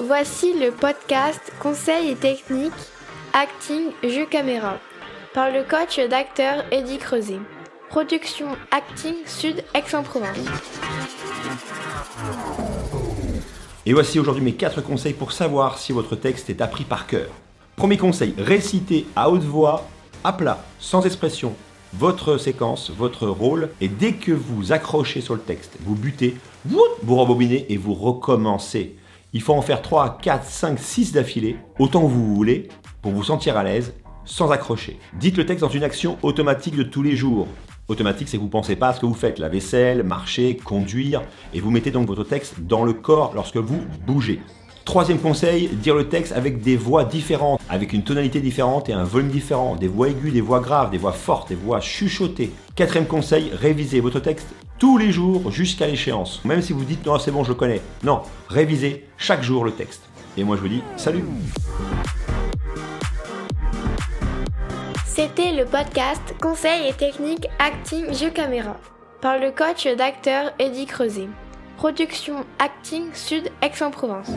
Voici le podcast Conseils et techniques Acting Jeu Caméra par le coach d'acteur Eddie Creuset. Production Acting Sud Aix-en-Provence. Et voici aujourd'hui mes 4 conseils pour savoir si votre texte est appris par cœur. Premier conseil, récitez à haute voix, à plat, sans expression, votre séquence, votre rôle, et dès que vous accrochez sur le texte, vous butez, vous rembobinez et vous recommencez. Il faut en faire 3, 4, 5, 6 d'affilée, autant que vous voulez, pour vous sentir à l'aise, sans accrocher. Dites le texte dans une action automatique de tous les jours. Automatique, c'est que vous ne pensez pas à ce que vous faites, la vaisselle, marcher, conduire, et vous mettez donc votre texte dans le corps lorsque vous bougez. Troisième conseil, dire le texte avec des voix différentes, avec une tonalité différente et un volume différent, des voix aiguës, des voix graves, des voix fortes, des voix chuchotées. Quatrième conseil, révisez votre texte tous les jours jusqu'à l'échéance. Même si vous dites non, c'est bon, je connais. Non, révisez chaque jour le texte. Et moi je vous dis salut C'était le podcast Conseils et techniques Acting Jeu Caméra par le coach d'acteur Eddie Creuset. Production Acting Sud Aix-en-Provence.